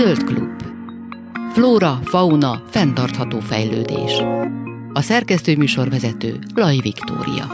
Zöld klub. Flóra, fauna, fenntartható fejlődés. A szerkesztő műsorvezető Laj Viktória.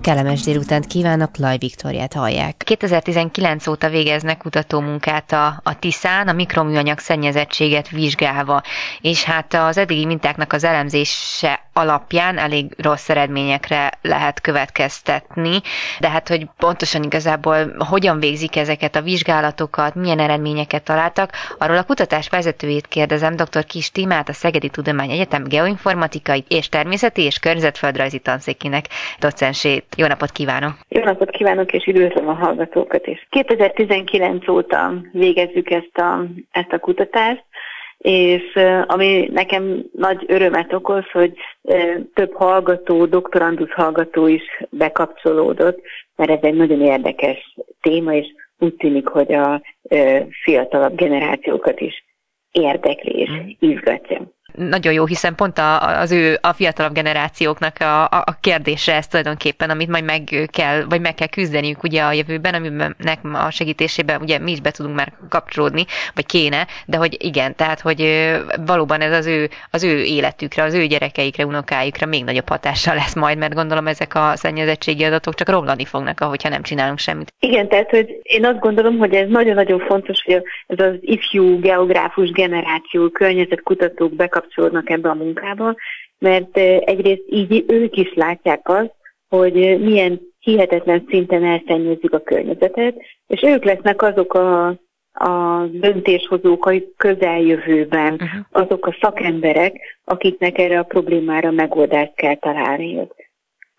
Kellemes délutánt kívánok, Laj Viktoriát hallják. 2019 óta végeznek kutatómunkát a, a TISZÁN, a mikroműanyag szennyezettséget vizsgálva, és hát az eddigi mintáknak az elemzése alapján elég rossz eredményekre lehet következtetni, de hát hogy pontosan igazából hogyan végzik ezeket a vizsgálatokat, milyen eredményeket találtak, arról a kutatás vezetőjét kérdezem, dr. Kis Timát, a Szegedi Tudományegyetem geoinformatikai és természeti és környezetföldrajzi tanszékinek docensét. Jó napot kívánok! Jó napot kívánok, és üdvözlöm a hallgatókat is. 2019 óta végezzük ezt a, ezt a kutatást, és ami nekem nagy örömet okoz, hogy több hallgató, doktorandusz hallgató is bekapcsolódott, mert ez egy nagyon érdekes téma, és úgy tűnik, hogy a fiatalabb generációkat is érdekli és mm. izgatja nagyon jó, hiszen pont a, az ő, a fiatalabb generációknak a, a kérdése ez tulajdonképpen, amit majd meg kell, vagy meg kell küzdeniük ugye a jövőben, aminek a segítésében ugye mi is be tudunk már kapcsolódni, vagy kéne, de hogy igen, tehát hogy valóban ez az ő, az ő életükre, az ő gyerekeikre, unokáikra még nagyobb hatással lesz majd, mert gondolom ezek a szennyezettségi adatok csak romlani fognak, ahogyha nem csinálunk semmit. Igen, tehát hogy én azt gondolom, hogy ez nagyon-nagyon fontos, hogy ez az ifjú geográfus generáció, környezetkutatók bekapcsolódnak bekapcsolódnak ebbe a munkába, mert egyrészt így ők is látják azt, hogy milyen hihetetlen szinten elszennyezzük a környezetet, és ők lesznek azok a, a döntéshozók a közeljövőben, uh-huh. azok a szakemberek, akiknek erre a problémára megoldást kell találniuk.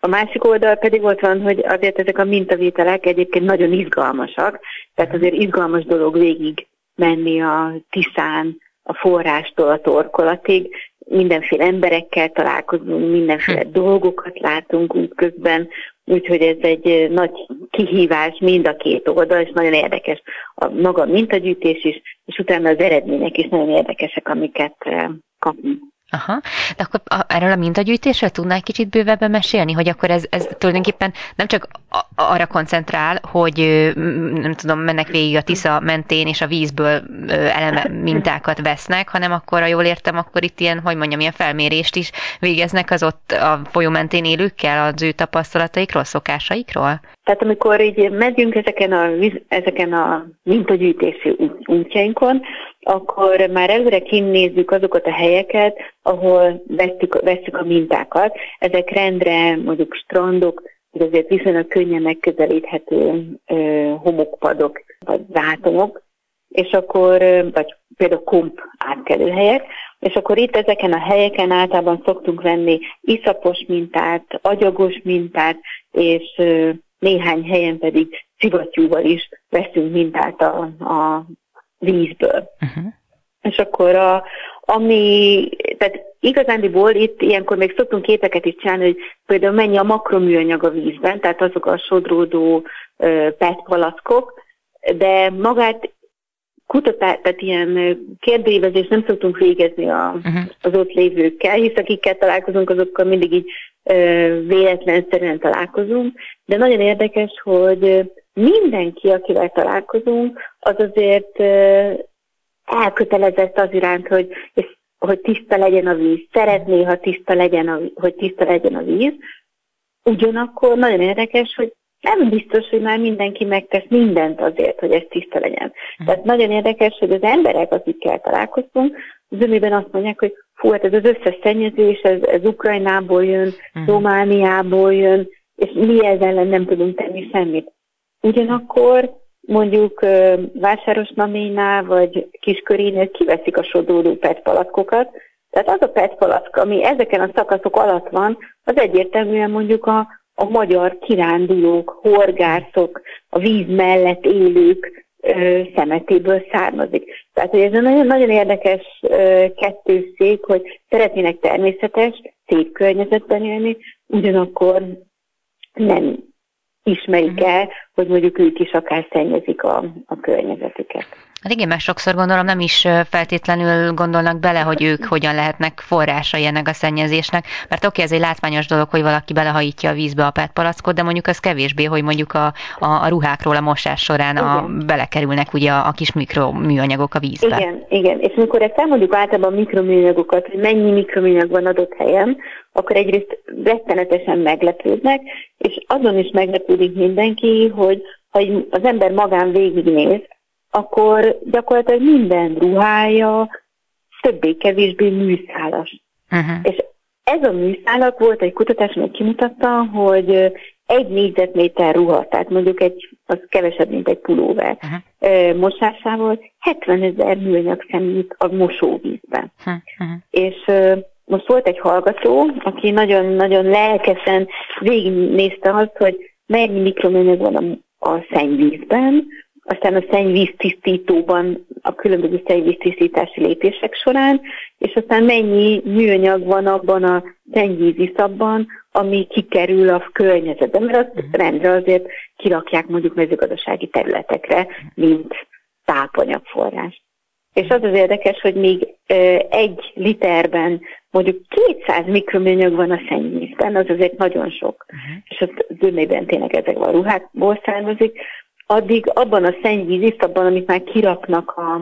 A másik oldal pedig ott van, hogy azért ezek a mintavételek egyébként nagyon izgalmasak, tehát azért izgalmas dolog végig menni a Tiszán, a forrástól a torkolatig, mindenféle emberekkel találkozunk, mindenféle hm. dolgokat látunk útközben, úgyhogy ez egy nagy kihívás mind a két oldal, és nagyon érdekes a maga mintagyűjtés is, és utána az eredmények is nagyon érdekesek, amiket eh, kapunk. Aha, de akkor erről a mintagyűjtésről tudnál egy kicsit bővebben mesélni, hogy akkor ez, ez tulajdonképpen nem csak arra koncentrál, hogy nem tudom, mennek végig a Tisza mentén és a vízből eleme mintákat vesznek, hanem akkor, ha jól értem, akkor itt ilyen, hogy mondjam, ilyen felmérést is végeznek az ott a folyó mentén élőkkel, az ő tapasztalataikról, szokásaikról? Tehát amikor így megyünk ezeken a, ezeken a mintagyűjtési útjainkon, akkor már előre kinézzük azokat a helyeket, ahol vesztük, vesztük a mintákat. Ezek rendre mondjuk strandok, vagy azért viszonylag könnyen megközelíthető ö, homokpadok, vagy zátomok, és akkor, vagy például komp átkelőhelyek, és akkor itt ezeken a helyeken általában szoktunk venni iszapos mintát, agyagos mintát, és néhány helyen pedig szivattyúval is veszünk mintát a, a vízből. Uh-huh. És akkor a, ami, tehát igazándiból itt ilyenkor még szoktunk képeket is csinálni, hogy például mennyi a makroműanyag a vízben, tehát azok a sodródó PET palackok, de magát kutatás, tehát ilyen kérdévezést nem szoktunk végezni a, uh-huh. az ott lévőkkel, hisz akikkel találkozunk, azokkal mindig így véletlenszerűen találkozunk, de nagyon érdekes, hogy mindenki, akivel találkozunk, az azért elkötelezett az iránt, hogy, hogy tiszta legyen a víz. Szeretné, ha tiszta legyen a, hogy tiszta legyen a víz. Ugyanakkor nagyon érdekes, hogy nem biztos, hogy már mindenki megtesz mindent azért, hogy ez tiszta legyen. Tehát nagyon érdekes, hogy az emberek, akikkel találkoztunk, zömében azt mondják, hogy fú, hát ez az összes szennyezés, ez, ez Ukrajnából jön, uh-huh. Romániából jön, és mi ezzel ellen nem tudunk tenni semmit. Ugyanakkor mondjuk Vásáros Naménál vagy Kiskörénél kiveszik a sodródó PET palackokat, tehát az a PET palack, ami ezeken a szakaszok alatt van, az egyértelműen mondjuk a, a magyar kirándulók, horgászok, a víz mellett élők ö, szemetéből származik. Tehát hogy ez egy nagyon, nagyon érdekes ö, kettősség, hogy szeretnének természetes, szép környezetben élni, ugyanakkor nem ismerik mhm. el, hogy mondjuk ők is akár szennyezik a, a környezetüket. Hát igen, mert sokszor gondolom nem is feltétlenül gondolnak bele, hogy ők hogyan lehetnek forrásai ennek a szennyezésnek, mert oké, ez egy látványos dolog, hogy valaki belehajítja a vízbe a palackot, de mondjuk az kevésbé, hogy mondjuk a, a, a ruhákról a mosás során a, belekerülnek ugye a, a kis mikroműanyagok a vízbe. Igen, igen. És amikor ezt elmondjuk általában a mikroműanyagokat, hogy mennyi mikroműanyag van adott helyen, akkor egyrészt rettenetesen meglepődnek, és azon is meglepődik mindenki, hogy ha az ember magán végignéz, akkor gyakorlatilag minden ruhája többé-kevésbé műszálas. Uh-huh. És ez a műszálak volt egy kutatás, ami kimutatta, hogy egy négyzetméter ruha, tehát mondjuk egy, az kevesebb, mint egy pulóver uh-huh. mosásával 70 ezer műanyag szemét a mosóvízben. Uh-huh. És most volt egy hallgató, aki nagyon-nagyon lelkesen végignézte azt, hogy mennyi mikroműanyag van a, a szennyvízben, aztán a szennyvíz tisztítóban a különböző szennyvíz tisztítási lépések során, és aztán mennyi műanyag van abban a szennyvíz iszabban, ami kikerül a környezetbe, mert azt uh-huh. rendre azért kirakják mondjuk mezőgazdasági területekre, mint tápanyagforrás. És az az érdekes, hogy még egy literben mondjuk 200 mikroműanyag van a szennyvízben, az azért nagyon sok. Uh-huh. És az zömében tényleg ezek a ruhákból származik, addig abban a szennyvíz iszabban, amit már kiraknak a,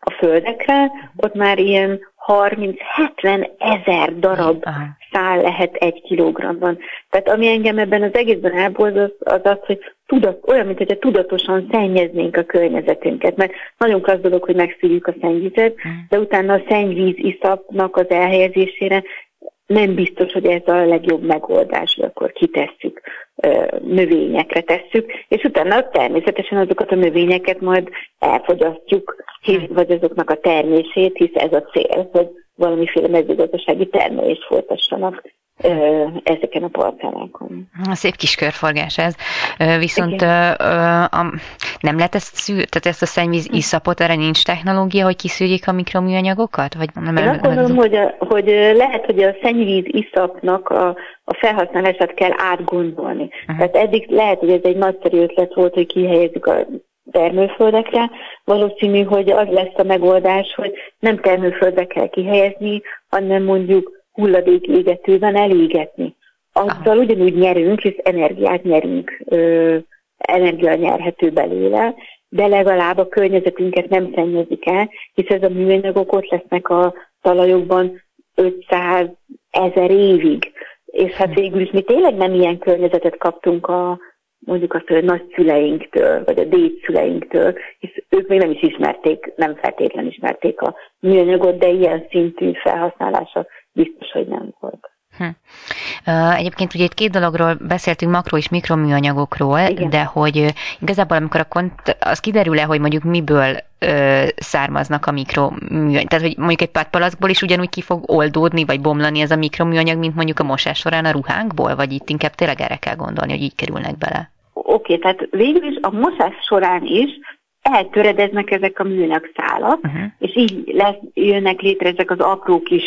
a földekre, ott már ilyen 30-70 ezer darab szál lehet egy kilogramban. Tehát ami engem ebben az egészben elborzol, az az, hogy tudat, olyan, mint hogyha tudatosan szennyeznénk a környezetünket, mert nagyon klassz dolog, hogy megszűrjük a szennyvizet, de utána a szennyvíz iszapnak az elhelyezésére nem biztos, hogy ez a legjobb megoldás, hogy akkor kitesszük, növényekre tesszük, és utána természetesen azokat a növényeket majd elfogyasztjuk, vagy azoknak a termését, hisz ez a cél, hogy valamiféle mezőgazdasági termelést folytassanak ezeken a parcellákon. Szép kis körforgás ez. Viszont a, nem lehet ezt szűr, tehát ezt a szennyvíz iszapot, erre nincs technológia, hogy kiszűrjék a mikroműanyagokat? Vagy nem Én azt gondolom, hogy, hogy lehet, hogy a szennyvíz iszapnak a, a felhasználását kell átgondolni. Uh-huh. Tehát eddig lehet, hogy ez egy nagyszerű ötlet volt, hogy kihelyezzük a termőföldekre. Valószínű, hogy az lesz a megoldás, hogy nem termőföldre kell kihelyezni, hanem mondjuk hulladék égetőben elégetni. Azzal ugyanúgy nyerünk, és energiát nyerünk, ö, energia nyerhető belőle, de legalább a környezetünket nem szennyezik el, hisz ez a műanyagok ott lesznek a talajokban 500 ezer évig. És hát végül is mi tényleg nem ilyen környezetet kaptunk a, mondjuk azt, hogy a nagyszüleinktől, vagy a dédszüleinktől, hisz ők még nem is ismerték, nem feltétlen ismerték a műanyagot, de ilyen szintű felhasználása biztos, hogy nem volt. Hm. Egyébként ugye itt két dologról beszéltünk, makro és mikroműanyagokról, Igen. de hogy igazából amikor a kont- az kiderül-e, hogy mondjuk miből ö, származnak a mikroműanyag, tehát hogy mondjuk egy pátpalackból is ugyanúgy ki fog oldódni, vagy bomlani ez a mikroműanyag, mint mondjuk a mosás során a ruhánkból, vagy itt inkább tényleg erre kell gondolni, hogy így kerülnek bele? Oké, okay, tehát végül is a mosás során is eltöredeznek ezek a műanyag szálak, uh-huh. és így lesz, jönnek létre ezek az apró kis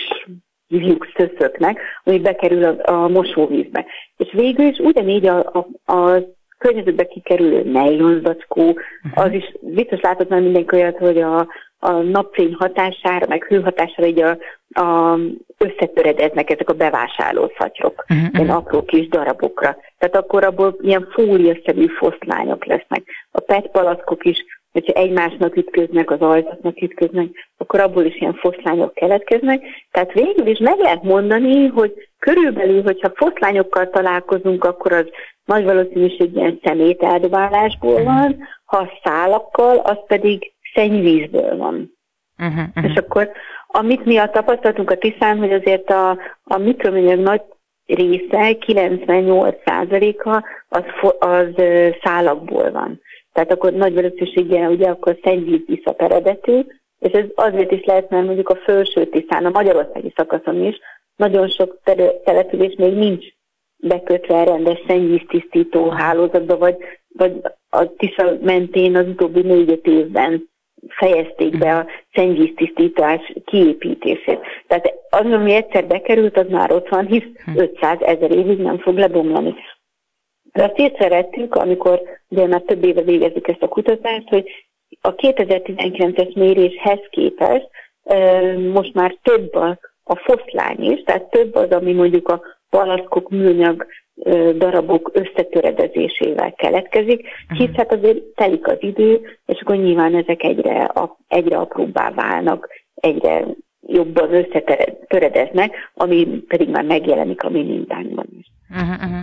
hívjuk szöszöknek, ami bekerül a, a mosóvízbe. És végül is ugyanígy a, a, a környezetbe kikerülő nejlonzacskó, uh-huh. az is biztos látott már mindenki olyat, hogy a, a napfény hatására, meg hőhatására így a, a, összetöredeznek ezek a bevásárló szatyrok, uh-huh. ilyen apró kis darabokra. Tehát akkor abból ilyen fóliaszerű foszlányok lesznek. A PET palackok is hogyha egymásnak ütköznek, az ajtatnak ütköznek, akkor abból is ilyen foszlányok keletkeznek. Tehát végül is meg lehet mondani, hogy körülbelül, hogyha foszlányokkal találkozunk, akkor az nagy valószínűség ilyen szemét eldobálásból van, ha szálakkal, az pedig szennyvízből van. Uh-huh, uh-huh. És akkor amit mi a tapasztalatunk a Tiszán, hogy azért a, a mikroműanyag nagy része, 98%-a az, az szálakból van tehát akkor nagy valószínűséggel ugye akkor szennyvíz iszap eredetű, és ez azért is lehet, mert mondjuk a felső Tiszán, a magyarországi szakaszon is nagyon sok település még nincs bekötve rendes szennyvíztisztító hálózatba, vagy, vagy a Tisza mentén az utóbbi négy évben fejezték be a szennyvíztisztítás kiépítését. Tehát az, ami egyszer bekerült, az már ott van, hisz 500 hm. ezer évig nem fog lebomlani. De azt észrevettük, amikor ugye már több éve végezik ezt a kutatást, hogy a 2019-es méréshez képest most már több a, a foszlány is, tehát több az, ami mondjuk a palaszkok, műanyag darabok összetöredezésével keletkezik, mhm. hisz hát azért telik az idő, és akkor nyilván ezek egyre, egyre apróbbá válnak, egyre jobban összetöredeznek, ami pedig már megjelenik a mi mintánkban is. Uh-huh, uh-huh.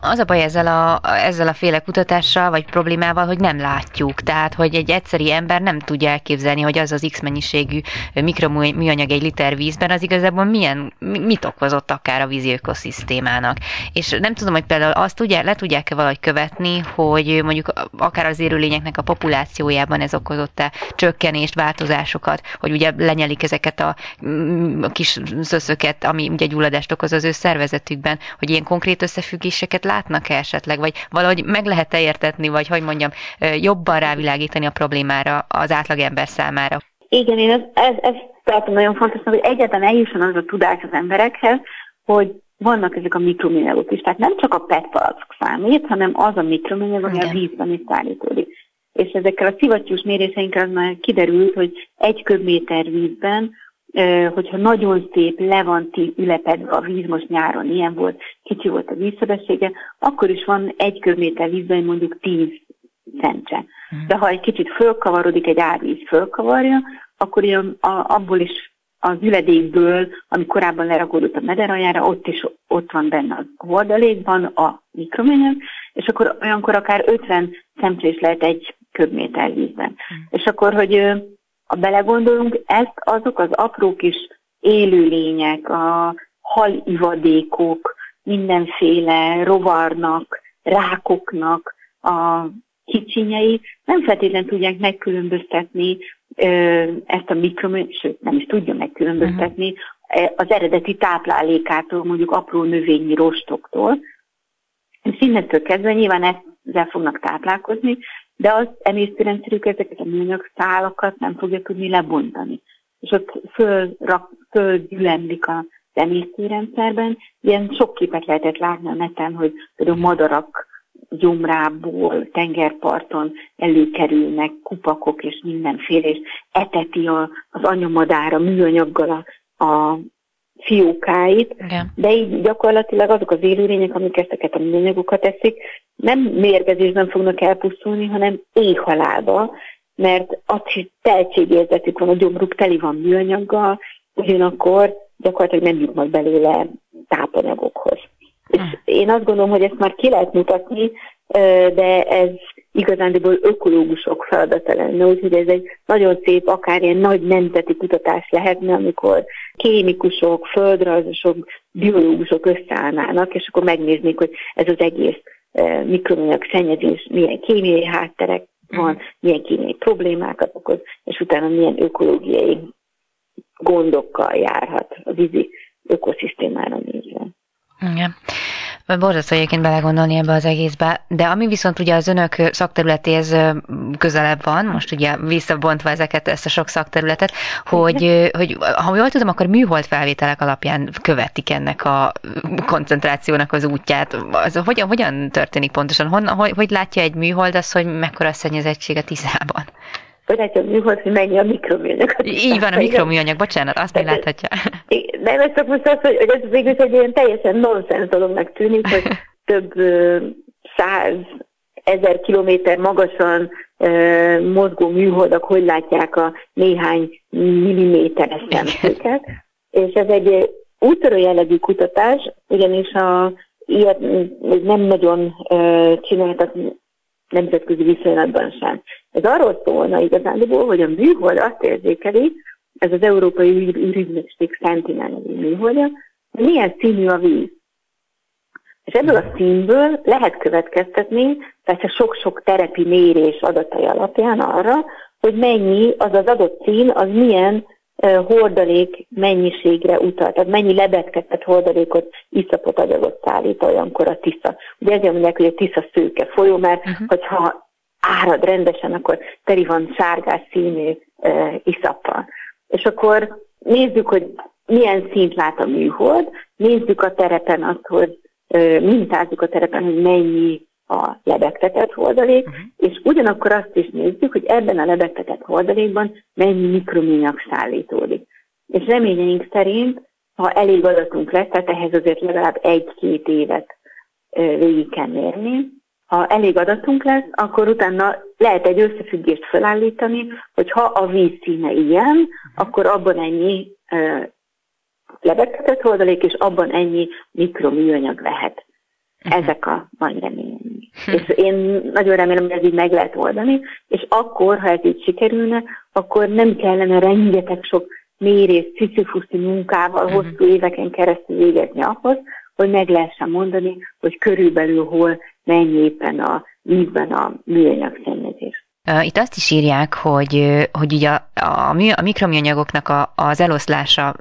Az a baj ezzel a, ezzel a féle kutatással, vagy problémával, hogy nem látjuk. Tehát, hogy egy egyszeri ember nem tudja elképzelni, hogy az az X mennyiségű mikroműanyag egy liter vízben, az igazából milyen, mit okozott akár a vízi ökoszisztémának. És nem tudom, hogy például azt tudják, le tudják-e valahogy követni, hogy mondjuk akár az élőlényeknek a populációjában ez okozott-e csökkenést, változásokat, hogy ugye lenyelik ezeket a, a kis szöszöket, ami ugye gyulladást okoz az ő szervezetükben, hogy ilyen konkrét összefüggéseket látnak-e esetleg, vagy valahogy meg lehet-e értetni, vagy hogy mondjam, jobban rávilágítani a problémára az átlagember számára? Igen, én ezt, ezt, ezt tartom nagyon fontosnak, hogy egyáltalán eljusson az a tudás az emberekhez, hogy vannak ezek a mikroműanyagok is. Tehát nem csak a PET palack számít, hanem az a mikroműanyag, ami a vízben is szállítódik. És ezekkel a szivattyús méréseinkkel már kiderült, hogy egy köbméter vízben hogyha nagyon szép, le van ülepedve a víz, most nyáron ilyen volt, kicsi volt a vízsebessége, akkor is van egy köbméter vízben mondjuk 10 centse. Hmm. De ha egy kicsit fölkavarodik, egy árvíz fölkavarja, akkor ilyen, a, abból is az üledékből, ami korábban lerakódott a mederaljára, ott is ott van benne a hordalékban a mikromények, és akkor olyankor akár 50 szemcsés lehet egy köbméter vízben. Hmm. És akkor, hogy ha belegondolunk, ezt azok az apró kis élőlények, a halivadékok, mindenféle rovarnak, rákoknak a kicsinyei nem feltétlenül tudják megkülönböztetni ezt a mikromet, sőt nem is tudja megkülönböztetni uh-huh. az eredeti táplálékától, mondjuk apró növényi rostoktól. És innentől kezdve nyilván ezzel fognak táplálkozni, de az emésztőrendszerük ezeket a műanyag szálakat nem fogja tudni lebontani. És ott föl, fölgyülemlik a emésztőrendszerben. Ilyen sok képet lehetett látni a neten, hogy például madarak gyomrából, tengerparton előkerülnek kupakok és mindenféle, és eteti a, az anyamadára műanyaggal a, a fiókáit, Igen. de így gyakorlatilag azok az élőlények, amik ezeket a műanyagokat eszik, nem mérgezésben fognak elpusztulni, hanem éjhalálba, mert azt is tehetségérzetük van, a gyomruk teli van műanyaggal, ugyanakkor gyakorlatilag nem jutnak belőle tápanyagokhoz. És hm. én azt gondolom, hogy ezt már ki lehet mutatni, de ez igazándiból ökológusok feladata lenne, úgyhogy ez egy nagyon szép, akár ilyen nagy nemzeti kutatás lehetne, amikor kémikusok, földrajzosok, biológusok összeállnának, és akkor megnéznék, hogy ez az egész mikroműanyag szennyezés milyen kémiai hátterek van, mhm. milyen kémiai problémákat okoz, és utána milyen ökológiai gondokkal járhat a vízi ökoszisztémára nézve. Igen. Borzasztó egyébként belegondolni ebbe az egészbe, de ami viszont ugye az önök szakterületéhez közelebb van, most ugye visszabontva ezeket, ezt a sok szakterületet, hogy, hogy ha jól tudom, akkor műhold felvételek alapján követik ennek a koncentrációnak az útját. Az, hogyan, hogyan történik pontosan? Hon, hogy, hogy látja egy műhold az, hogy mekkora szennyezettség a Tiszában? A műhold, hogy mennyi a mikroműanyag. Így van, a mikroműanyag, bocsánat, azt még láthatja. Nem, ez csak most az, hogy, ez végül egy ilyen teljesen nonsens dolognak tűnik, hogy több száz ezer kilométer magasan uh, mozgó műholdak hogy látják a néhány milliméteres szemcséket. És ez egy úttörő jellegű kutatás, ugyanis a, ilyet nem nagyon uh, csináltak nemzetközi viszonylatban sem. Ez arról szólna igazándiból, hogy a műhold azt érzékeli, ez az Európai Ürügynökség Sentinel nevű műholdja, hogy milyen színű a víz. És ebből a színből lehet következtetni, persze sok-sok terepi mérés adatai alapján arra, hogy mennyi az az adott szín, az milyen hordalék mennyiségre utal, tehát mennyi lebegtetett hordalékot, iszapot anyagot szállít olyankor a Tisza. Ugye ezért mondják, hogy a Tisza szőke folyó, mert uh-huh. hogyha árad rendesen, akkor teri van sárgás színű uh, iszappal. És akkor nézzük, hogy milyen szint lát a műhold, nézzük a terepen azt, hogy uh, mintázzuk a terepen, hogy mennyi a lebegtetett hordalék, uh-huh. és ugyanakkor azt is nézzük, hogy ebben a lebegtetett hordalékban mennyi mikroműanyag szállítódik. És reményeink szerint, ha elég adatunk lesz, tehát ehhez azért legalább egy-két évet végig kell mérni, ha elég adatunk lesz, akkor utána lehet egy összefüggést felállítani, hogy ha a víz színe ilyen, akkor abban ennyi lebegtetett hordalék, és abban ennyi mikroműanyag lehet. Mhm. Ezek a nagy reményeink. Hm. És én nagyon remélem, hogy ez így meg lehet oldani, és akkor, ha ez így sikerülne, akkor nem kellene rengeteg sok mérés, ciszifuszi munkával uh-huh. hosszú éveken keresztül végezni ahhoz, hogy meg lehessen mondani, hogy körülbelül hol mennyi éppen a vízben a műanyag szennyezés. Itt azt is írják, hogy, hogy ugye a, a, a mikroműanyagoknak a, az eloszlása,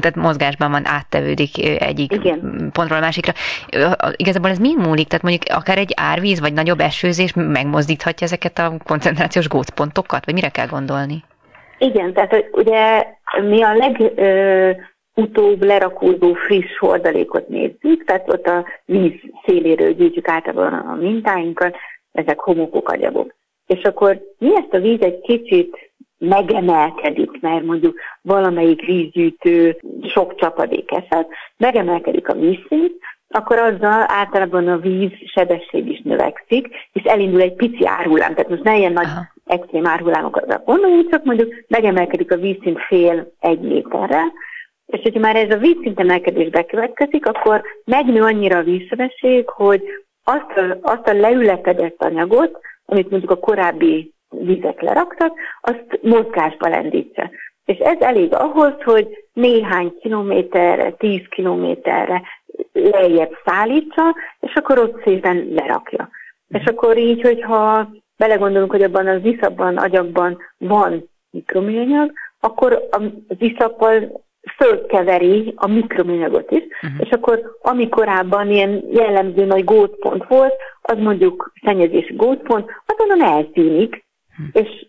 tehát mozgásban van, áttevődik egyik Igen. pontról a másikra. Igazából ez mi múlik? Tehát mondjuk akár egy árvíz, vagy nagyobb esőzés megmozdíthatja ezeket a koncentrációs gócpontokat? Vagy mire kell gondolni? Igen, tehát ugye mi a leg... Ö, utóbb lerakódó friss hordalékot nézzük, tehát ott a víz széléről gyűjtjük általában a mintáinkat, ezek homokok, agyagok. És akkor mi ezt a víz egy kicsit megemelkedik, mert mondjuk valamelyik vízgyűjtő sok csapadék esett, megemelkedik a vízszint, akkor azzal általában a víz sebesség is növekszik, és elindul egy pici árhullám. Tehát most ne ilyen nagy Aha. extrém árhullámokat gondoljunk, csak mondjuk megemelkedik a vízszint fél egy méterre, és hogyha már ez a vízszint emelkedés bekövetkezik, akkor megnő annyira a vízsebesség, hogy azt a, azt a leülepedett anyagot, amit mondjuk a korábbi vizek leraktak, azt mozgásba lendítse. És ez elég ahhoz, hogy néhány kilométerre, tíz kilométerre lejjebb szállítsa, és akkor ott szépen lerakja. És akkor így, hogyha belegondolunk, hogy abban az iszapban, agyakban van mikroműanyag, akkor az iszappal fölkeveri a mikroműanyagot is, uh-huh. és akkor ami korábban ilyen jellemző nagy gótpont volt, az mondjuk szennyezési gótpont, azon eltűnik, uh-huh. és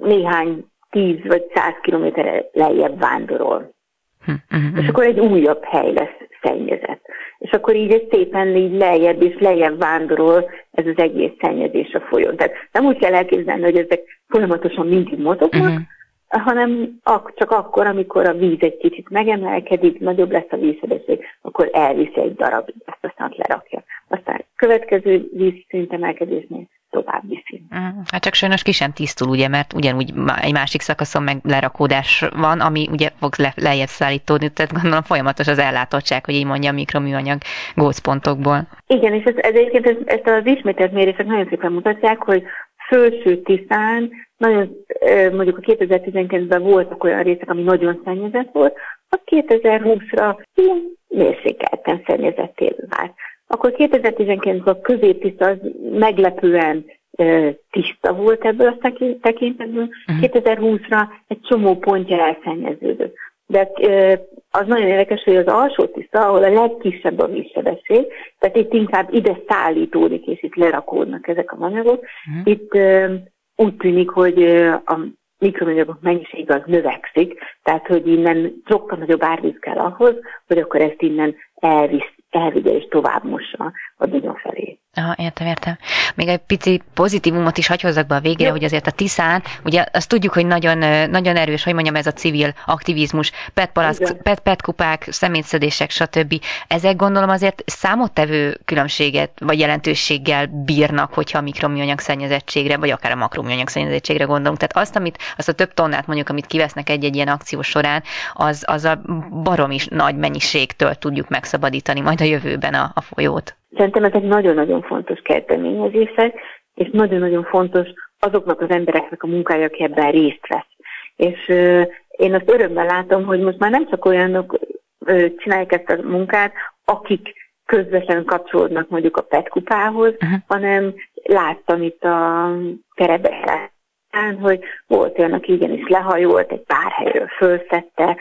néhány tíz vagy száz kilométerre lejjebb vándorol. Uh-huh. És akkor egy újabb hely lesz szennyezett. És akkor így egy szépen így lejjebb és lejjebb vándorol ez az egész szennyezés a folyón. Tehát nem úgy kell elképzelni, hogy ezek folyamatosan mindig mozognak, uh-huh hanem ak- csak akkor, amikor a víz egy kicsit megemelkedik, nagyobb lesz a vízszedesség, akkor elviszi egy darabig, ezt aztán lerakja. Aztán következő vízszint emelkedésnél tovább viszi. Mm, hát csak sajnos ki sem tisztul, ugye, mert ugyanúgy egy másik szakaszon meg lerakódás van, ami ugye fog le, lejjebb szállítódni, tehát gondolom folyamatos az ellátottság, hogy így mondja a mikroműanyag gócpontokból. Igen, és ez, ez egyébként ez, ezt az ismételt mérések nagyon szépen mutatják, hogy fölső tisztán, nagyon, mondjuk a 2019-ben voltak olyan részek, ami nagyon szennyezett volt, a 2020-ra ilyen mérsékelten szennyezetté vált. Akkor 2019-ben a középtiszta az meglepően tiszta volt ebből a tekintetből, uh-huh. 2020-ra egy csomó pontja elszennyeződött. De az nagyon érdekes, hogy az alsó tiszta, ahol a legkisebb a vízsebesség, tehát itt inkább ide szállítódik, és itt lerakódnak ezek a anyagok. Uh-huh. Itt úgy tűnik, hogy a mikromanyagok mennyisége az növekszik, tehát hogy innen sokkal nagyobb árvíz kell ahhoz, hogy akkor ezt innen elvisz, elvigye és tovább mossa a Dunyon felé. Aha, értem, értem. Még egy pici pozitívumot is hagy hozzak be a végére, Jó. hogy azért a Tiszán, ugye azt tudjuk, hogy nagyon, nagyon erős, hogy mondjam, ez a civil aktivizmus, petpalack, pet, petkupák, szemétszedések, stb. Ezek gondolom azért számottevő különbséget vagy jelentőséggel bírnak, hogyha a mikroműanyag szennyezettségre, vagy akár a makroműanyag szennyezettségre gondolunk. Tehát azt, amit, azt a több tonnát mondjuk, amit kivesznek egy-egy ilyen akció során, az, az a barom is nagy mennyiségtől tudjuk megszabadítani majd a jövőben a, a folyót. Szerintem ezek nagyon-nagyon fontos kezdeményezések, és nagyon-nagyon fontos azoknak az embereknek a munkája, aki ebben részt vesz. És én azt örömmel látom, hogy most már nem csak olyanok csinálják ezt a munkát, akik közvetlenül kapcsolódnak mondjuk a PET kupához, uh-huh. hanem láttam itt a kerebekre, hogy volt olyan, aki igenis lehajolt, egy pár helyről fölszette,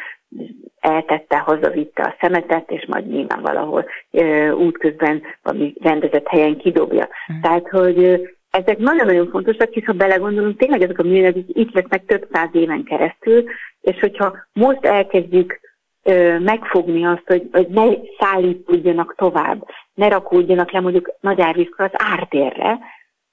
eltette, hazavitte a szemetet, és majd nyilván valahol útközben valami rendezett helyen kidobja. Mm. Tehát, hogy ezek nagyon-nagyon fontosak, hisz ha belegondolunk, tényleg ezek a műanyagok itt lesznek több száz éven keresztül, és hogyha most elkezdjük megfogni azt, hogy, hogy ne szállítódjanak tovább, ne rakódjanak le mondjuk nagy árvízkor az ártérre,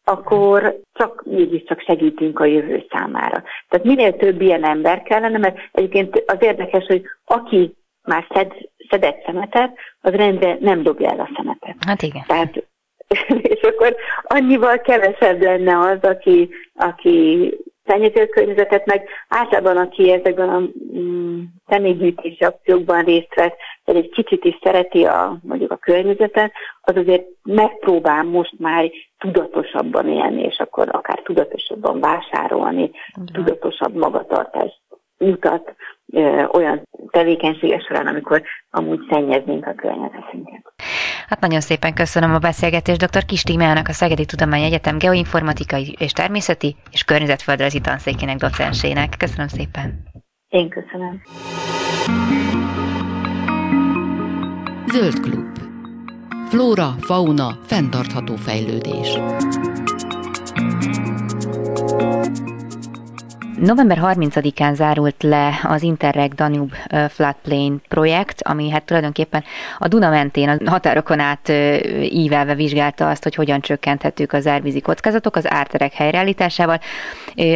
akkor csak mégiscsak segítünk a jövő számára. Tehát minél több ilyen ember kellene, mert egyébként az érdekes, hogy aki már szed, szedett szemetet, az rendre nem dobja el a szemetet. Hát igen. Tehát, és akkor annyival kevesebb lenne az, aki, aki szennyező környezetet, meg általában aki ezekben a mm, személygyűjtési akciókban részt vesz, vagy egy kicsit is szereti a, mondjuk a környezetet, az azért megpróbál most már tudatosabban élni, és akkor akár tudatosabban vásárolni, De. tudatosabb magatartást mutat ö, olyan tevékenységes során, amikor amúgy szennyeznénk a környezetünket. Hát nagyon szépen köszönöm a beszélgetést dr. Kis Tímeának, a Szegedi Tudományegyetem geoinformatikai és természeti és környezetföldrajzi tanszékének docensének. Köszönöm szépen. Én köszönöm. Zöld klub. Flóra, fauna, fenntartható fejlődés. November 30-án zárult le az Interreg Danube Floodplain projekt, ami hát tulajdonképpen a Duna mentén, a határokon át ívelve vizsgálta azt, hogy hogyan csökkenthetők az árvízi kockázatok az árterek helyreállításával.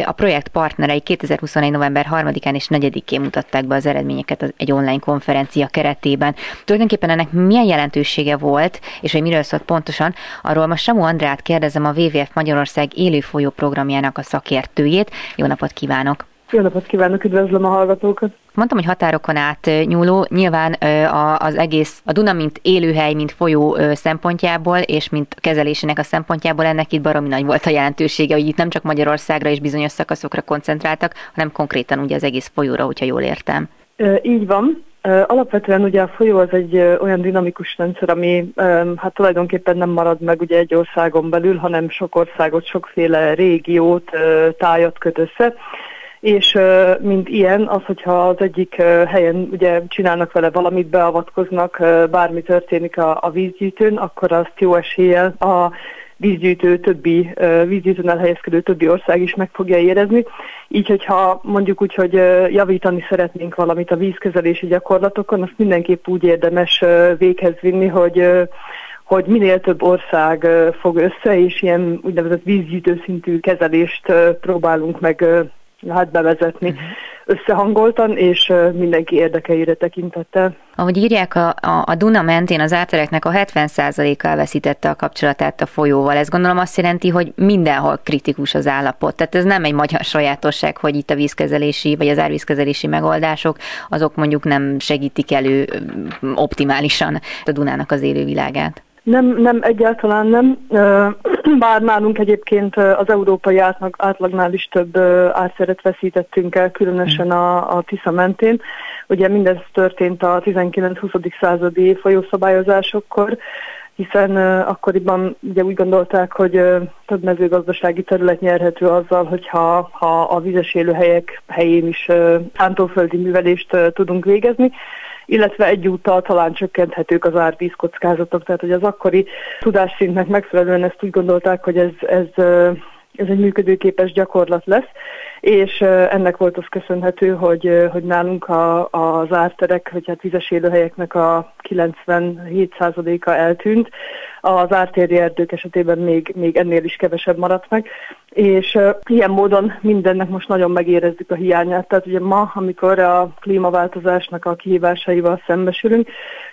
A projekt partnerei 2021. november 3-án és 4-én mutatták be az eredményeket egy online konferencia keretében. Tulajdonképpen ennek milyen jelentősége volt, és hogy miről szólt pontosan, arról most Samu Andrát kérdezem a WWF Magyarország élő folyó programjának a szakértőjét. Jó napot kívánok! Kívánok! Jó napot kívánok, üdvözlöm a hallgatókat! Mondtam, hogy határokon át nyúló, nyilván az egész, a Duna, mint élőhely, mint folyó szempontjából, és mint kezelésének a szempontjából ennek itt baromi nagy volt a jelentősége, hogy itt nem csak Magyarországra és bizonyos szakaszokra koncentráltak, hanem konkrétan ugye az egész folyóra, hogyha jól értem. Így van. Alapvetően ugye a folyó az egy olyan dinamikus rendszer, ami hát tulajdonképpen nem marad meg ugye egy országon belül, hanem sok országot, sokféle régiót, tájat köt össze. És mint ilyen, az, hogyha az egyik helyen ugye csinálnak vele valamit, beavatkoznak, bármi történik a, a vízgyűjtőn, akkor azt jó eséllyel a vízgyűjtő többi, vízgyűjtőn elhelyezkedő többi ország is meg fogja érezni. Így, hogyha mondjuk úgy, hogy javítani szeretnénk valamit a vízkezelési gyakorlatokon, azt mindenképp úgy érdemes véghez vinni, hogy hogy minél több ország fog össze, és ilyen úgynevezett vízgyűjtő szintű kezelést próbálunk meg hát bevezetni uh-huh. összehangoltan, és mindenki érdekeire tekintettel. Ahogy írják, a, a, a Duna mentén az átereknek a 70%-a elveszítette a kapcsolatát a folyóval. Ez gondolom azt jelenti, hogy mindenhol kritikus az állapot. Tehát ez nem egy magyar sajátosság, hogy itt a vízkezelési vagy az árvízkezelési megoldások, azok mondjuk nem segítik elő optimálisan a Dunának az élővilágát. Nem, nem, egyáltalán nem. Bár nálunk egyébként az európai átlag, átlagnál is több átszeret veszítettünk el, különösen a, a Tisza mentén. Ugye mindez történt a 19-20. századi folyószabályozásokkor, hiszen akkoriban ugye úgy gondolták, hogy több mezőgazdasági terület nyerhető azzal, hogyha ha a vizes élőhelyek helyén is szántóföldi művelést tudunk végezni illetve egyúttal talán csökkenthetők az árvíz. Tehát, hogy az akkori tudásszintnek megfelelően ezt úgy gondolták, hogy ez, ez ez egy működőképes gyakorlat lesz, és ennek volt az köszönhető, hogy, hogy nálunk a, az árterek, vagy hát vizes élőhelyeknek a 97%-a eltűnt, az ártéri erdők esetében még, még ennél is kevesebb maradt meg, és ilyen módon mindennek most nagyon megérezzük a hiányát. Tehát ugye ma, amikor a klímaváltozásnak a kihívásaival szembesülünk,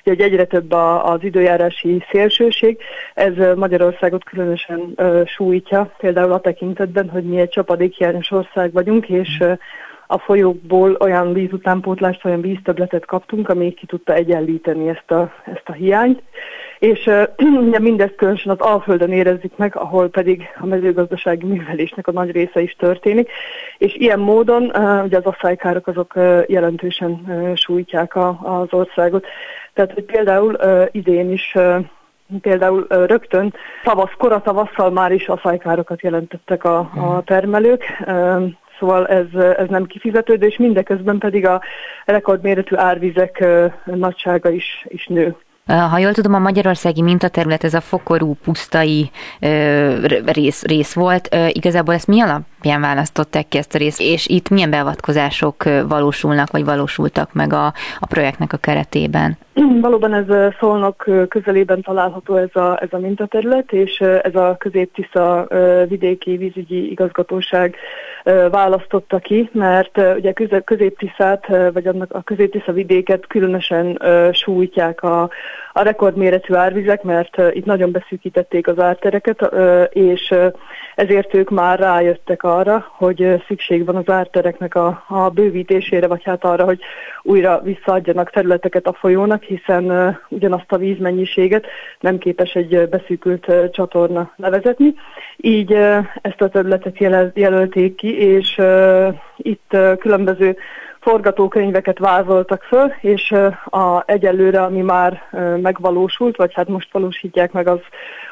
hogy egyre több a, az időjárási szélsőség, ez Magyarországot különösen sújtja, például a tekintetben, hogy mi egy csapadékhiányos ország vagyunk, és a folyókból olyan vízutánpótlást, olyan víztöbletet kaptunk, ami ki tudta egyenlíteni ezt a, ezt a hiányt. És uh, mindezt különösen az Alföldön érezzük meg, ahol pedig a mezőgazdasági művelésnek a nagy része is történik. És ilyen módon ugye az asszálykárok azok jelentősen sújtják a, az országot. Tehát, hogy például uh, idén is uh, Például rögtön tavasz, kora tavasszal már is asszálykárokat jelentettek a, a hmm. termelők. Szóval ez, ez nem kifizetődő, és mindeközben pedig a rekordméretű árvizek nagysága is, is nő. Ha jól tudom, a magyarországi mintaterület ez a fokorú, pusztai rész, rész volt. Igazából ezt mi alapján választották ki ezt a részt, és itt milyen beavatkozások valósulnak, vagy valósultak meg a, a projektnek a keretében? Valóban ez Szolnok közelében található ez a, ez a mintaterület, és ez a Közép-Tisza vidéki vízügyi igazgatóság választotta ki, mert ugye Közép-Tiszát, vagy annak a Közép-Tisza vidéket különösen sújtják a, a rekordméretű árvizek, mert itt nagyon beszűkítették az ártereket, és ezért ők már rájöttek arra, hogy szükség van az ártereknek a, a bővítésére, vagy hát arra, hogy újra visszaadjanak területeket a folyónak, hiszen ugyanazt a vízmennyiséget nem képes egy beszűkült csatorna levezetni. Így ezt a területet jelölték ki, és itt különböző forgatókönyveket vázoltak föl, és a egyelőre, ami már megvalósult, vagy hát most valósítják meg az,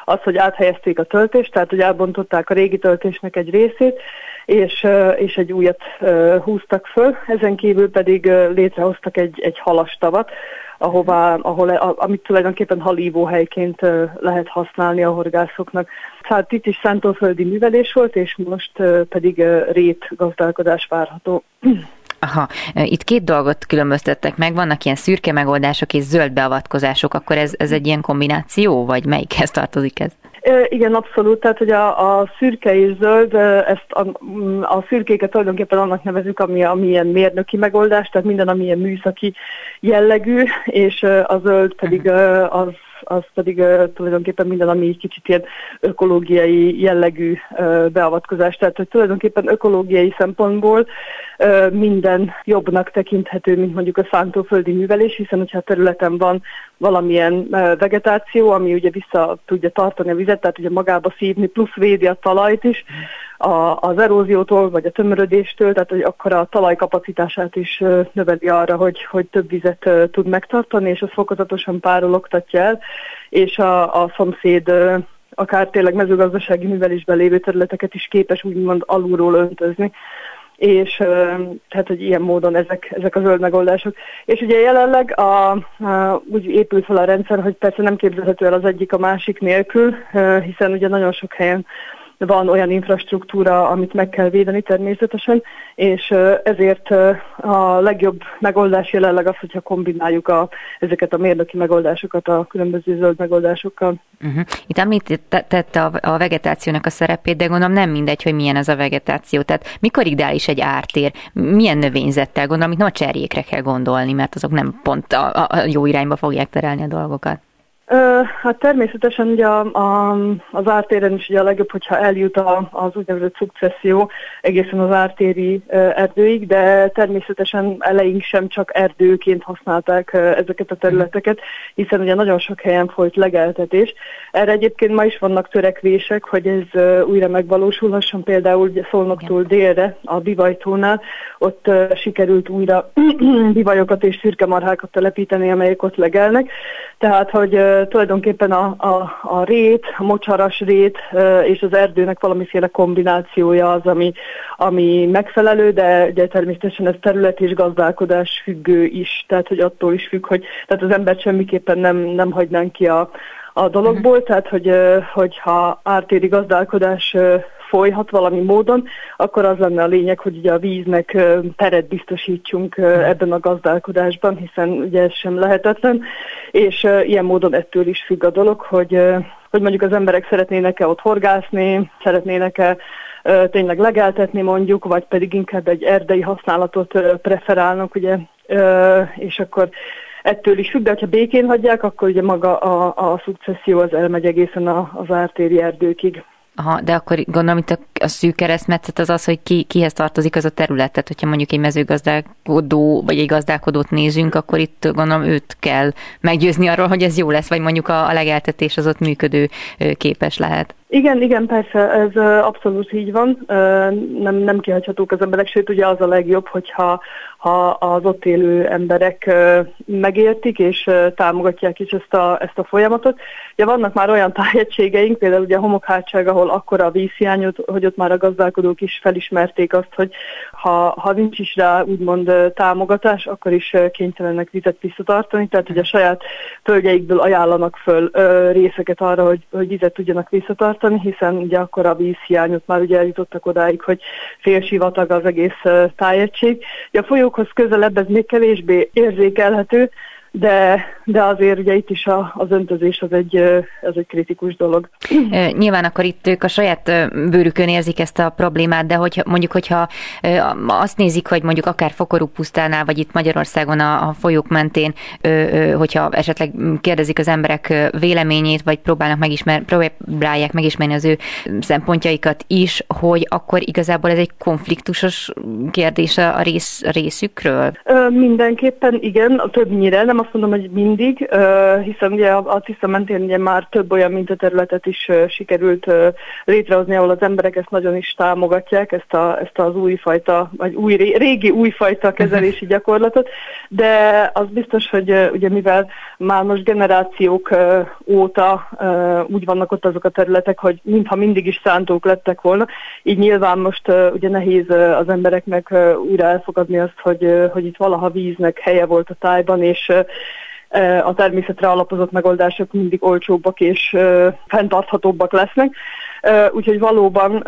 az, hogy áthelyezték a töltést, tehát hogy elbontották a régi töltésnek egy részét, és, és egy újat húztak föl, ezen kívül pedig létrehoztak egy, egy halastavat, ahová, ahol, amit tulajdonképpen halívóhelyként lehet használni a horgászoknak. Tehát itt is szántóföldi művelés volt, és most pedig rét gazdálkodás várható. Aha, itt két dolgot különböztettek meg, vannak ilyen szürke megoldások és zöld beavatkozások, akkor ez, ez egy ilyen kombináció, vagy melyikhez tartozik ez? Igen, abszolút. Tehát, hogy a, a szürke és zöld, ezt a, a szürkéket tulajdonképpen annak nevezük, ami, ami ilyen mérnöki megoldás, tehát minden, ami ilyen műszaki jellegű, és a zöld pedig uh-huh. az az pedig uh, tulajdonképpen minden, ami egy kicsit ilyen ökológiai jellegű uh, beavatkozás. Tehát, hogy tulajdonképpen ökológiai szempontból uh, minden jobbnak tekinthető, mint mondjuk a szántóföldi művelés, hiszen hogyha a területen van valamilyen uh, vegetáció, ami ugye vissza tudja tartani a vizet, tehát ugye magába szívni, plusz védi a talajt is, a, az eróziótól, vagy a tömörödéstől, tehát hogy akkor a talaj kapacitását is növeli arra, hogy, hogy több vizet tud megtartani, és az fokozatosan párologtatja el, és a, a szomszéd akár tényleg mezőgazdasági művelésben lévő területeket is képes úgymond alulról öntözni és tehát, hogy ilyen módon ezek, ezek a zöld megoldások. És ugye jelenleg a, a, úgy épült fel a rendszer, hogy persze nem képzelhető el az egyik a másik nélkül, hiszen ugye nagyon sok helyen van olyan infrastruktúra, amit meg kell védeni természetesen, és ezért a legjobb megoldás jelenleg az, hogyha kombináljuk a, ezeket a mérnöki megoldásokat a különböző zöld megoldásokkal. Uh-huh. Itt említette a, a vegetációnak a szerepét, de gondolom nem mindegy, hogy milyen az a vegetáció. Tehát mikor ideális egy ártér? Milyen növényzettel gondolom, itt nem a cserjékre kell gondolni, mert azok nem pont a, a jó irányba fogják terelni a dolgokat. Hát természetesen ugye a, a, az ártéren is ugye a legjobb, hogyha eljut a, az úgynevezett szukcesszió egészen az ártéri erdőig, de természetesen eleink sem csak erdőként használták ezeket a területeket, hiszen ugye nagyon sok helyen folyt legeltetés. Erre egyébként ma is vannak törekvések, hogy ez újra megvalósulhasson, például ugye Szolnoktól délre, a Bivajtónál, ott sikerült újra bivajokat és szürkemarhákat telepíteni, amelyek ott legelnek. Tehát, hogy tulajdonképpen a, a, a rét, a mocsaras rét és az erdőnek valamiféle kombinációja az, ami, ami megfelelő, de ugye természetesen ez terület és gazdálkodás függő is, tehát hogy attól is függ, hogy tehát az embert semmiképpen nem, nem hagynánk ki a, a dologból, mhm. tehát hogy, hogyha ártéri gazdálkodás folyhat valami módon, akkor az lenne a lényeg, hogy ugye a víznek teret biztosítsunk ebben a gazdálkodásban, hiszen ugye ez sem lehetetlen, és ilyen módon ettől is függ a dolog, hogy, hogy mondjuk az emberek szeretnének-e ott horgászni, szeretnének-e tényleg legeltetni mondjuk, vagy pedig inkább egy erdei használatot preferálnak, ugye, és akkor ettől is függ, de ha békén hagyják, akkor ugye maga a, a szukcesszió az elmegy egészen az ártéri erdőkig. Aha, de akkor gondolom itt a, a szűk keresztmetszet az az, hogy ki, kihez tartozik az a terület. Tehát, hogyha mondjuk egy mezőgazdálkodó vagy egy gazdálkodót nézünk, akkor itt gondolom őt kell meggyőzni arról, hogy ez jó lesz, vagy mondjuk a, a legeltetés az ott működő képes lehet. Igen, igen, persze, ez abszolút így van. Nem, nem kihagyhatók az emberek, sőt ugye az a legjobb, hogyha ha az ott élő emberek megértik és támogatják is ezt a, ezt a folyamatot. Ugye vannak már olyan tájegységeink, például ugye a homokhátság, ahol akkora a vízhiányot, hogy ott már a gazdálkodók is felismerték azt, hogy ha, ha nincs is rá úgymond támogatás, akkor is kénytelenek vizet visszatartani, tehát hogy a saját földjeikből ajánlanak föl részeket arra, hogy, hogy vizet tudjanak visszatartani, hiszen ugye akkor a vízhiányot már ugye eljutottak odáig, hogy fél az egész tájegység. Ugye a folyókhoz közelebb ez még kevésbé érzékelhető, de, de azért ugye itt is a, az öntözés az egy, az egy kritikus dolog. Nyilván akkor itt ők a saját bőrükön érzik ezt a problémát, de hogyha, mondjuk, hogyha azt nézik, hogy mondjuk akár Fokorú pusztánál, vagy itt Magyarországon a, a folyók mentén, hogyha esetleg kérdezik az emberek véleményét, vagy próbálnak megismer, próbálják megismerni az ő szempontjaikat is, hogy akkor igazából ez egy konfliktusos kérdés a, rész, a részükről? Mindenképpen igen, többnyire, nem azt mondom, hogy mindig, hiszen ugye a Tisza mentén ugye már több olyan mintaterületet is sikerült létrehozni, ahol az emberek ezt nagyon is támogatják, ezt, a, ezt az újfajta, vagy új, régi újfajta kezelési gyakorlatot, de az biztos, hogy ugye mivel már most generációk óta úgy vannak ott azok a területek, hogy mintha mindig is szántók lettek volna, így nyilván most ugye nehéz az embereknek újra elfogadni azt, hogy, hogy itt valaha víznek helye volt a tájban, és a természetre alapozott megoldások mindig olcsóbbak és fenntarthatóbbak lesznek. Úgyhogy valóban,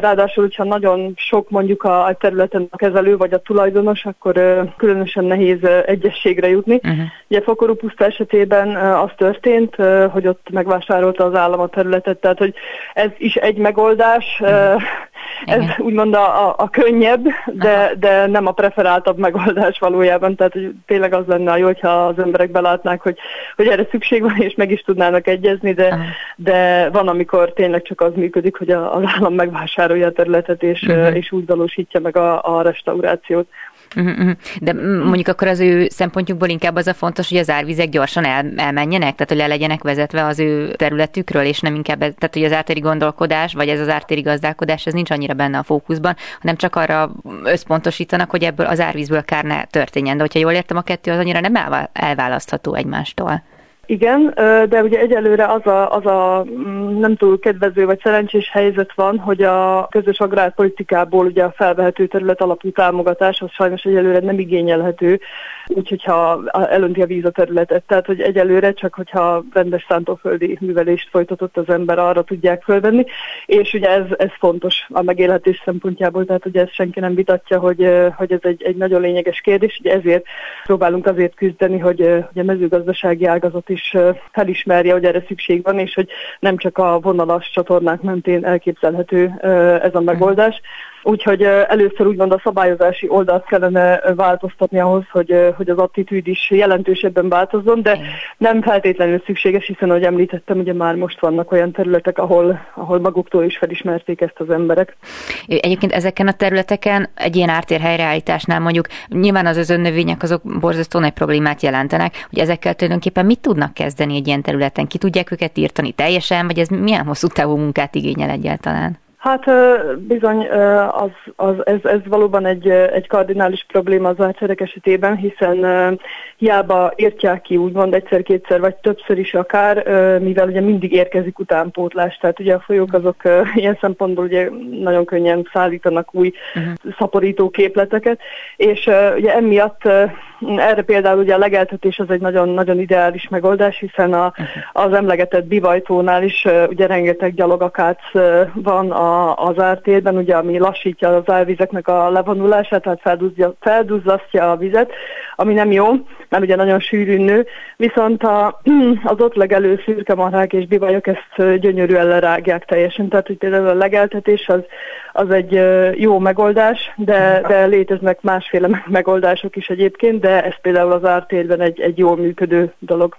ráadásul, hogyha nagyon sok mondjuk a területen a kezelő vagy a tulajdonos, akkor különösen nehéz egyességre jutni. Uh-huh. Ugye Fokorú puszta esetében az történt, hogy ott megvásárolta az állam a területet, tehát hogy ez is egy megoldás, uh-huh. Ez Igen. úgymond a, a, a könnyebb, de, de nem a preferáltabb megoldás valójában, tehát hogy tényleg az lenne a jó, hogyha az emberek belátnák, hogy, hogy erre szükség van, és meg is tudnának egyezni, de, de van, amikor tényleg csak az működik, hogy az állam megvásárolja a területet, és, uh-huh. és úgy valósítja meg a, a restaurációt. Uh-huh. De mondjuk akkor az ő szempontjukból inkább az a fontos, hogy az árvizek gyorsan el, elmenjenek, tehát hogy le legyenek vezetve az ő területükről, és nem inkább, tehát hogy az ártéri gondolkodás, vagy ez az ártéri gazdálkodás, ez nincs annyira benne a fókuszban, hanem csak arra összpontosítanak, hogy ebből az árvízből kár ne történjen. De hogyha jól értem, a kettő az annyira nem elválasztható egymástól. Igen, de ugye egyelőre az a, az a mm, nem túl kedvező vagy szerencsés helyzet van, hogy a közös agrárpolitikából ugye a felvehető terület alapú támogatás az sajnos egyelőre nem igényelhető, úgyhogy ha elönti a víz a területet. Tehát, hogy egyelőre csak, hogyha rendes szántóföldi művelést folytatott az ember, arra tudják fölvenni, és ugye ez, ez fontos a megélhetés szempontjából, tehát ugye ezt senki nem vitatja, hogy, hogy ez egy, egy nagyon lényeges kérdés, ugye ezért próbálunk azért küzdeni, hogy, hogy a mezőgazdasági ágazat is felismerje, hogy erre szükség van, és hogy nem csak a vonalas csatornák mentén elképzelhető ez a megoldás. Úgyhogy először úgymond a szabályozási oldalt kellene változtatni ahhoz, hogy, hogy az attitűd is jelentősebben változzon, de nem feltétlenül szükséges, hiszen ahogy említettem, ugye már most vannak olyan területek, ahol, ahol maguktól is felismerték ezt az emberek. Egyébként ezeken a területeken egy ilyen ártér helyreállításnál mondjuk nyilván az özönnövények azok borzasztó nagy problémát jelentenek, hogy ezekkel tulajdonképpen mit tudnak kezdeni egy ilyen területen? Ki tudják őket írtani teljesen, vagy ez milyen hosszú távú munkát igényel egyáltalán? Hát bizony az, az, ez, ez valóban egy, egy kardinális probléma az átszerek esetében, hiszen hiába értják ki úgymond egyszer-kétszer vagy többször is akár, mivel ugye mindig érkezik utánpótlás, tehát ugye a folyók azok ilyen szempontból ugye nagyon könnyen szállítanak új uh-huh. szaporító képleteket, és ugye emiatt erre például ugye a legeltetés az egy nagyon, nagyon ideális megoldás, hiszen a, az emlegetett bivajtónál is ugye rengeteg gyalogakác van a, az ártérben, ugye, ami lassítja az árvizeknek a levonulását, tehát felduzzasztja a vizet, ami nem jó, mert ugye nagyon sűrűn nő, viszont a, az ott legelő szürkemarhák és bivajok ezt gyönyörűen lerágják teljesen, tehát hogy például a legeltetés az, az egy jó megoldás, de, de léteznek másféle megoldások is egyébként, de ez például az ártérben egy, egy jól működő dolog.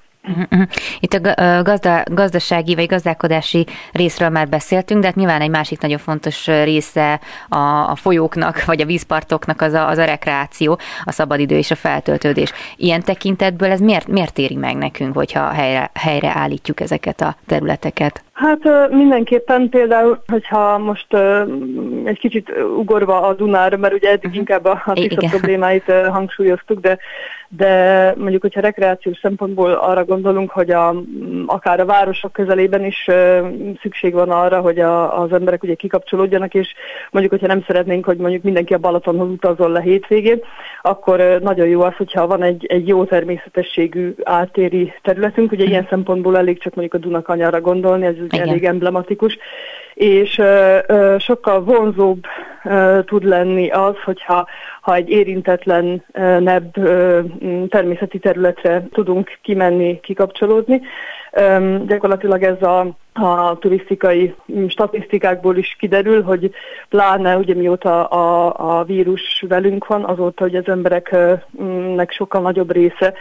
Itt a gazda, gazdasági vagy gazdálkodási részről már beszéltünk, de hát nyilván egy másik nagyon fontos része a, a folyóknak, vagy a vízpartoknak az a, az a rekreáció, a szabadidő és a feltöltődés. Ilyen tekintetből ez miért, miért éri meg nekünk, hogyha helyre, állítjuk ezeket a területeket? Hát mindenképpen például, hogyha most egy kicsit ugorva a Dunára, mert ugye eddig uh-huh. inkább a, a tiszta problémáit hangsúlyoztuk, de de mondjuk, hogyha rekreációs szempontból arra gondolunk, hogy a, akár a városok közelében is szükség van arra, hogy a, az emberek ugye kikapcsolódjanak, és mondjuk, hogyha nem szeretnénk, hogy mondjuk mindenki a Balatonhoz utazol le hétvégén, akkor nagyon jó az, hogyha van egy, egy jó természetességű átéri területünk, ugye ilyen szempontból elég csak mondjuk a Dunakanyarra gondolni, ez Igen. elég emblematikus, és sokkal vonzóbb tud lenni az, hogyha ha egy érintetlen nebb természeti területre tudunk kimenni, kikapcsolódni. Gyakorlatilag ez a, a turisztikai statisztikákból is kiderül, hogy pláne ugye mióta a, a vírus velünk van, azóta, hogy az embereknek sokkal nagyobb része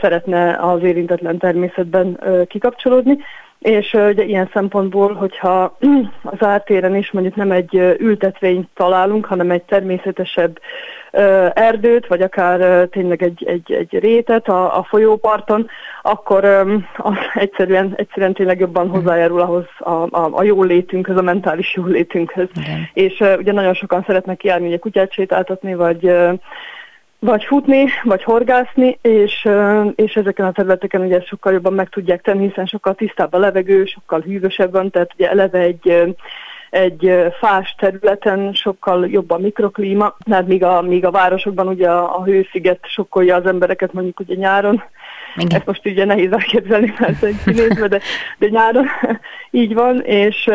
szeretne az érintetlen természetben kikapcsolódni. És ugye ilyen szempontból, hogyha az ártéren is mondjuk nem egy ültetvényt találunk, hanem egy természetesebb erdőt, vagy akár tényleg egy, egy, egy rétet a, a folyóparton, akkor az egyszerűen, egyszerűen tényleg jobban mhm. hozzájárul ahhoz a, a, a jól létünkhöz, a mentális jól létünkhöz. Okay. És ugye nagyon sokan szeretnek járni, ugye kutyát sétáltatni, vagy vagy futni, vagy horgászni, és, és ezeken a területeken ugye sokkal jobban meg tudják tenni, hiszen sokkal tisztább a levegő, sokkal hűvösebb van, tehát ugye eleve egy, egy fás területen sokkal jobb a mikroklíma, mert míg a, míg a városokban ugye a, a hősziget sokkolja az embereket mondjuk ugye nyáron, Igen. ezt most ugye nehéz elképzelni, mert egy kinézve, de, de nyáron így van, és,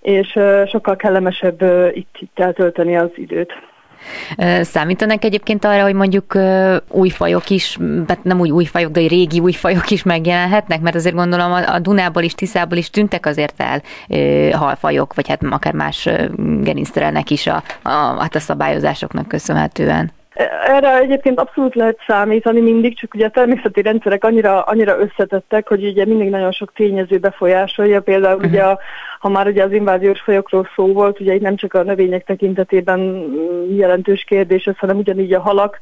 és sokkal kellemesebb itt, itt eltölteni az időt. Számítanak egyébként arra, hogy mondjuk új fajok is, nem úgy új fajok, de régi új fajok is megjelenhetnek, mert azért gondolom a Dunából is, Tiszából is tűntek azért el halfajok, vagy hát akár más gerincterelnek is a, a, hát a szabályozásoknak köszönhetően. Erre egyébként abszolút lehet számítani mindig, csak ugye a természeti rendszerek annyira, annyira összetettek, hogy ugye mindig nagyon sok tényező befolyásolja, például uh-huh. ugye a, ha már ugye az inváziós fajokról szó volt, ugye itt nem csak a növények tekintetében jelentős kérdés ez, hanem ugyanígy a halak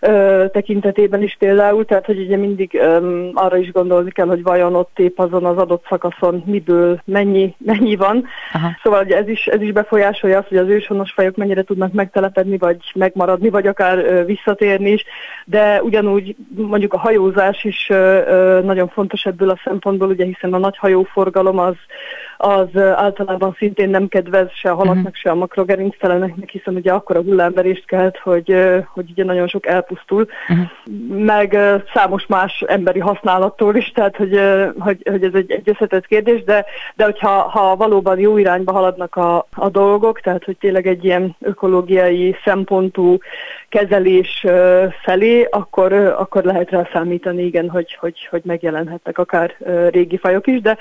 ö, tekintetében is például, tehát hogy ugye mindig ö, arra is gondolni kell, hogy vajon ott épp azon az adott szakaszon miből mennyi, mennyi van. Aha. Szóval ugye ez is, ez is befolyásolja azt, hogy az őshonos fajok mennyire tudnak megtelepedni, vagy megmaradni, vagy akár ö, visszatérni is, de ugyanúgy mondjuk a hajózás is ö, ö, nagyon fontos ebből a szempontból, ugye hiszen a nagy hajóforgalom az az általában szintén nem kedvez se a halaknak, uh-huh. se a makrogerincteleneknek, hiszen ugye akkor a hullámverést kelt, hogy, hogy ugye nagyon sok elpusztul, uh-huh. meg számos más emberi használattól is, tehát hogy, hogy, hogy ez egy, egy összetett kérdés, de, de hogyha ha valóban jó irányba haladnak a, a dolgok, tehát hogy tényleg egy ilyen ökológiai szempontú kezelés felé, akkor, akkor lehet rá számítani, igen, hogy, hogy, hogy megjelenhetnek akár régi fajok is, de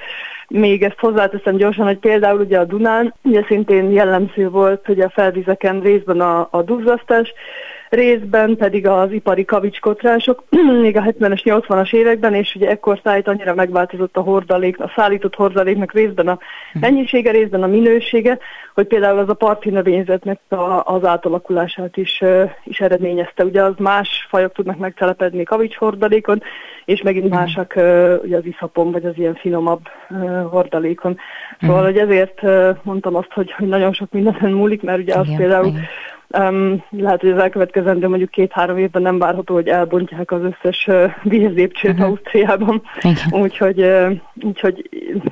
még ezt hozzáteszem gyorsan, hogy például ugye a Dunán, ugye szintén jellemző volt, hogy a felvizeken részben a, a duzzasztás, részben pedig az ipari kavicskotrások, még a 70-es, 80-as években, és ugye ekkor szállít annyira megváltozott a hordalék, a szállított hordaléknak részben a mennyisége, részben a minősége, hogy például az a parti növényzetnek a, az átalakulását is, is eredményezte. Ugye az más fajok tudnak megtelepedni kavics hordalékon, és megint másak ugye az iszapon, vagy az ilyen finomabb hordalékon. Szóval, hogy ezért mondtam azt, hogy, hogy nagyon sok mindenen múlik, mert ugye az például Um, lehet, hogy az elkövetkezendő mondjuk két-három évben nem várható, hogy elbontják az összes uh, vízlépcsőt uh-huh. Ausztriában. Úgyhogy, uh, úgyhogy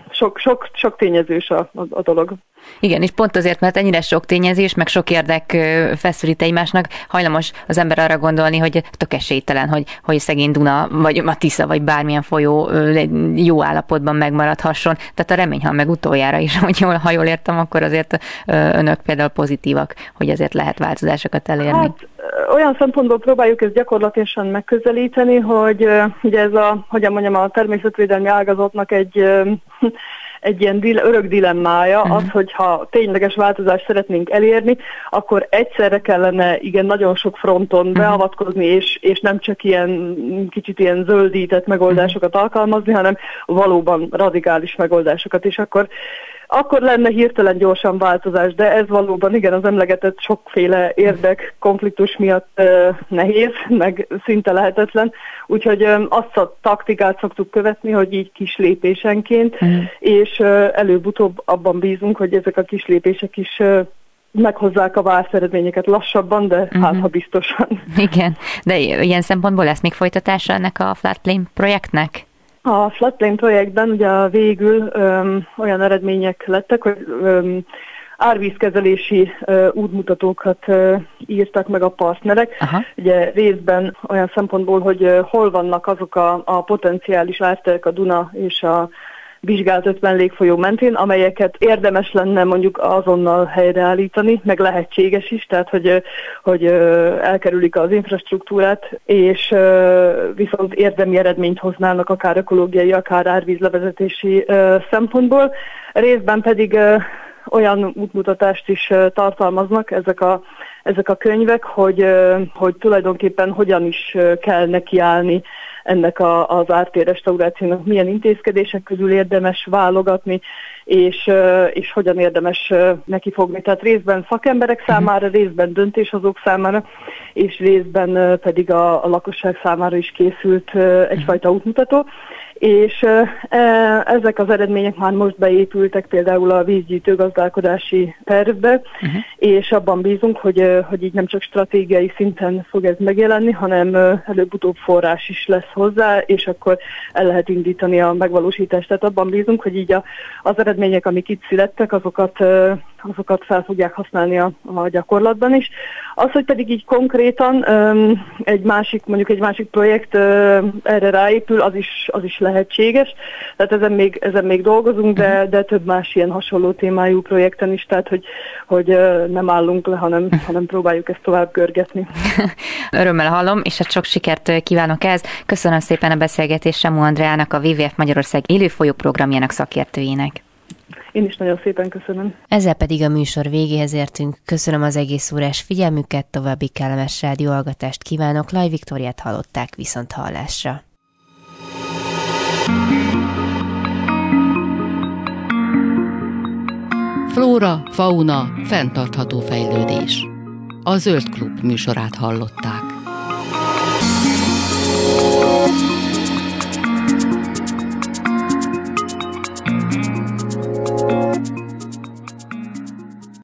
sok, sok, sok tényezős a, a, a dolog. Igen, és pont azért, mert ennyire sok tényezés, meg sok érdek feszülít egymásnak, hajlamos az ember arra gondolni, hogy tök esélytelen, hogy, hogy szegény Duna, vagy a Tisza, vagy bármilyen folyó jó állapotban megmaradhasson. Tehát a remény, ha meg utoljára is, hogy jól, ha jól értem, akkor azért önök például pozitívak, hogy azért lehet változásokat elérni. Hát, olyan szempontból próbáljuk ezt gyakorlatilag megközelíteni, hogy ugye ez a, hogyan mondjam, a természetvédelmi ágazatnak egy egy ilyen dil- örök dilemmája, uh-huh. az, hogyha tényleges változást szeretnénk elérni, akkor egyszerre kellene igen nagyon sok fronton uh-huh. beavatkozni, és, és nem csak ilyen kicsit ilyen zöldített megoldásokat uh-huh. alkalmazni, hanem valóban radikális megoldásokat, és akkor akkor lenne hirtelen gyorsan változás, de ez valóban igen, az emlegetett sokféle érdek konfliktus miatt uh, nehéz, meg szinte lehetetlen, úgyhogy um, azt a taktikát szoktuk követni, hogy így kis lépésenként, mm. és uh, előbb-utóbb abban bízunk, hogy ezek a kis lépések is uh, meghozzák a várt eredményeket lassabban, de uh-huh. hát ha biztosan. Igen, de ilyen szempontból lesz még folytatása ennek a Flatplane projektnek? A Flatplane projektben ugye végül öm, olyan eredmények lettek, hogy öm, árvízkezelési ö, útmutatókat ö, írtak meg a partnerek. Aha. Ugye részben olyan szempontból, hogy ö, hol vannak azok a, a potenciális árterek a Duna és a vizsgált 50 légfolyó mentén, amelyeket érdemes lenne mondjuk azonnal helyreállítani, meg lehetséges is, tehát hogy, hogy elkerülik az infrastruktúrát, és viszont érdemi eredményt hoznának akár ökológiai, akár árvízlevezetési szempontból. Részben pedig olyan útmutatást is tartalmaznak ezek a, ezek a könyvek, hogy, hogy tulajdonképpen hogyan is kell nekiállni ennek a, az ártér restaurációnak milyen intézkedések közül érdemes válogatni, és, és hogyan érdemes neki fogni. Tehát részben szakemberek mhm. számára, részben döntéshozók számára, és részben pedig a, a lakosság számára is készült egyfajta útmutató és e, ezek az eredmények már most beépültek például a vízgyűjtő gazdálkodási tervbe, uh-huh. és abban bízunk, hogy, hogy így nem csak stratégiai szinten fog ez megjelenni, hanem előbb-utóbb forrás is lesz hozzá, és akkor el lehet indítani a megvalósítást. Tehát abban bízunk, hogy így a, az eredmények, amik itt születtek, azokat azokat fel fogják használni a, a gyakorlatban is. Az, hogy pedig így konkrétan egy másik, mondjuk egy másik projekt erre ráépül, az is, az is lehetséges. Tehát ezen még, ezen még dolgozunk, de, mhm. de több más ilyen hasonló témájú projekten is, tehát hogy, hogy nem állunk le, hanem, hanem próbáljuk ezt tovább görgetni. Örömmel hallom, és hát sok sikert kívánok ez. Köszönöm szépen a beszélgetést Samu Andreának, a WWF Magyarország élőfolyó programjának szakértőjének. Én is nagyon szépen köszönöm. Ezzel pedig a műsor végéhez értünk. Köszönöm az egész órás figyelmüket, további kellemes rádióalgatást kívánok. Laj Viktoriát hallották viszont hallásra. Flóra, fauna, fenntartható fejlődés. A Zöld Klub műsorát hallották.